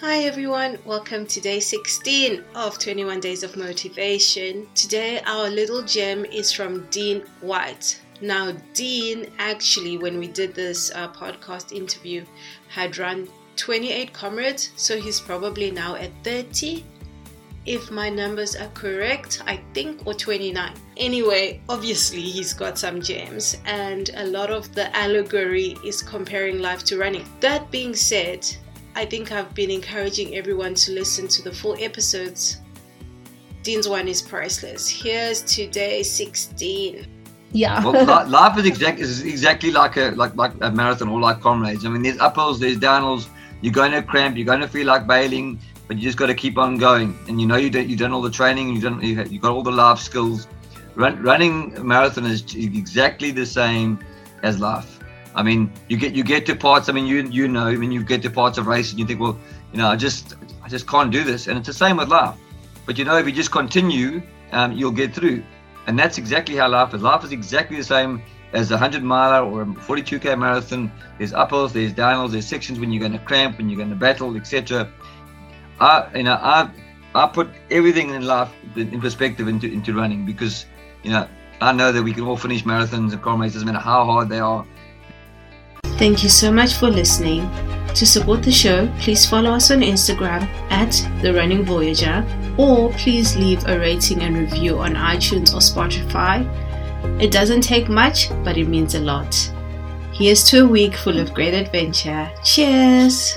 Hi everyone, welcome to day 16 of 21 Days of Motivation. Today, our little gem is from Dean White. Now, Dean actually, when we did this uh, podcast interview, had run 28 comrades, so he's probably now at 30 if my numbers are correct, I think, or 29. Anyway, obviously, he's got some gems, and a lot of the allegory is comparing life to running. That being said, I think I've been encouraging everyone to listen to the full episodes. Dean's one is priceless. Here's today 16. Yeah. well, life is exactly is exactly like a like like a marathon or like comrades. I mean, there's uphills, there's downhills. You're going to cramp. You're going to feel like bailing, but you just got to keep on going. And you know you done, you've done all the training. You've done you've got all the life skills. Run, running a marathon is exactly the same as life. I mean, you get you get to parts. I mean, you you know, I mean, you get to parts of race and you think, well, you know, I just I just can't do this. And it's the same with life. But you know, if you just continue, um, you'll get through. And that's exactly how life is. Life is exactly the same as a 100 miler or a 42k marathon. There's uphills, there's downhills, there's sections when you're going to cramp, when you're going to battle, etc. I, you know, I, I put everything in life in perspective into, into running because, you know, I know that we can all finish marathons and comrades. Doesn't matter how hard they are. Thank you so much for listening. To support the show, please follow us on Instagram at The Running Voyager or please leave a rating and review on iTunes or Spotify. It doesn't take much, but it means a lot. Here's to a week full of great adventure. Cheers!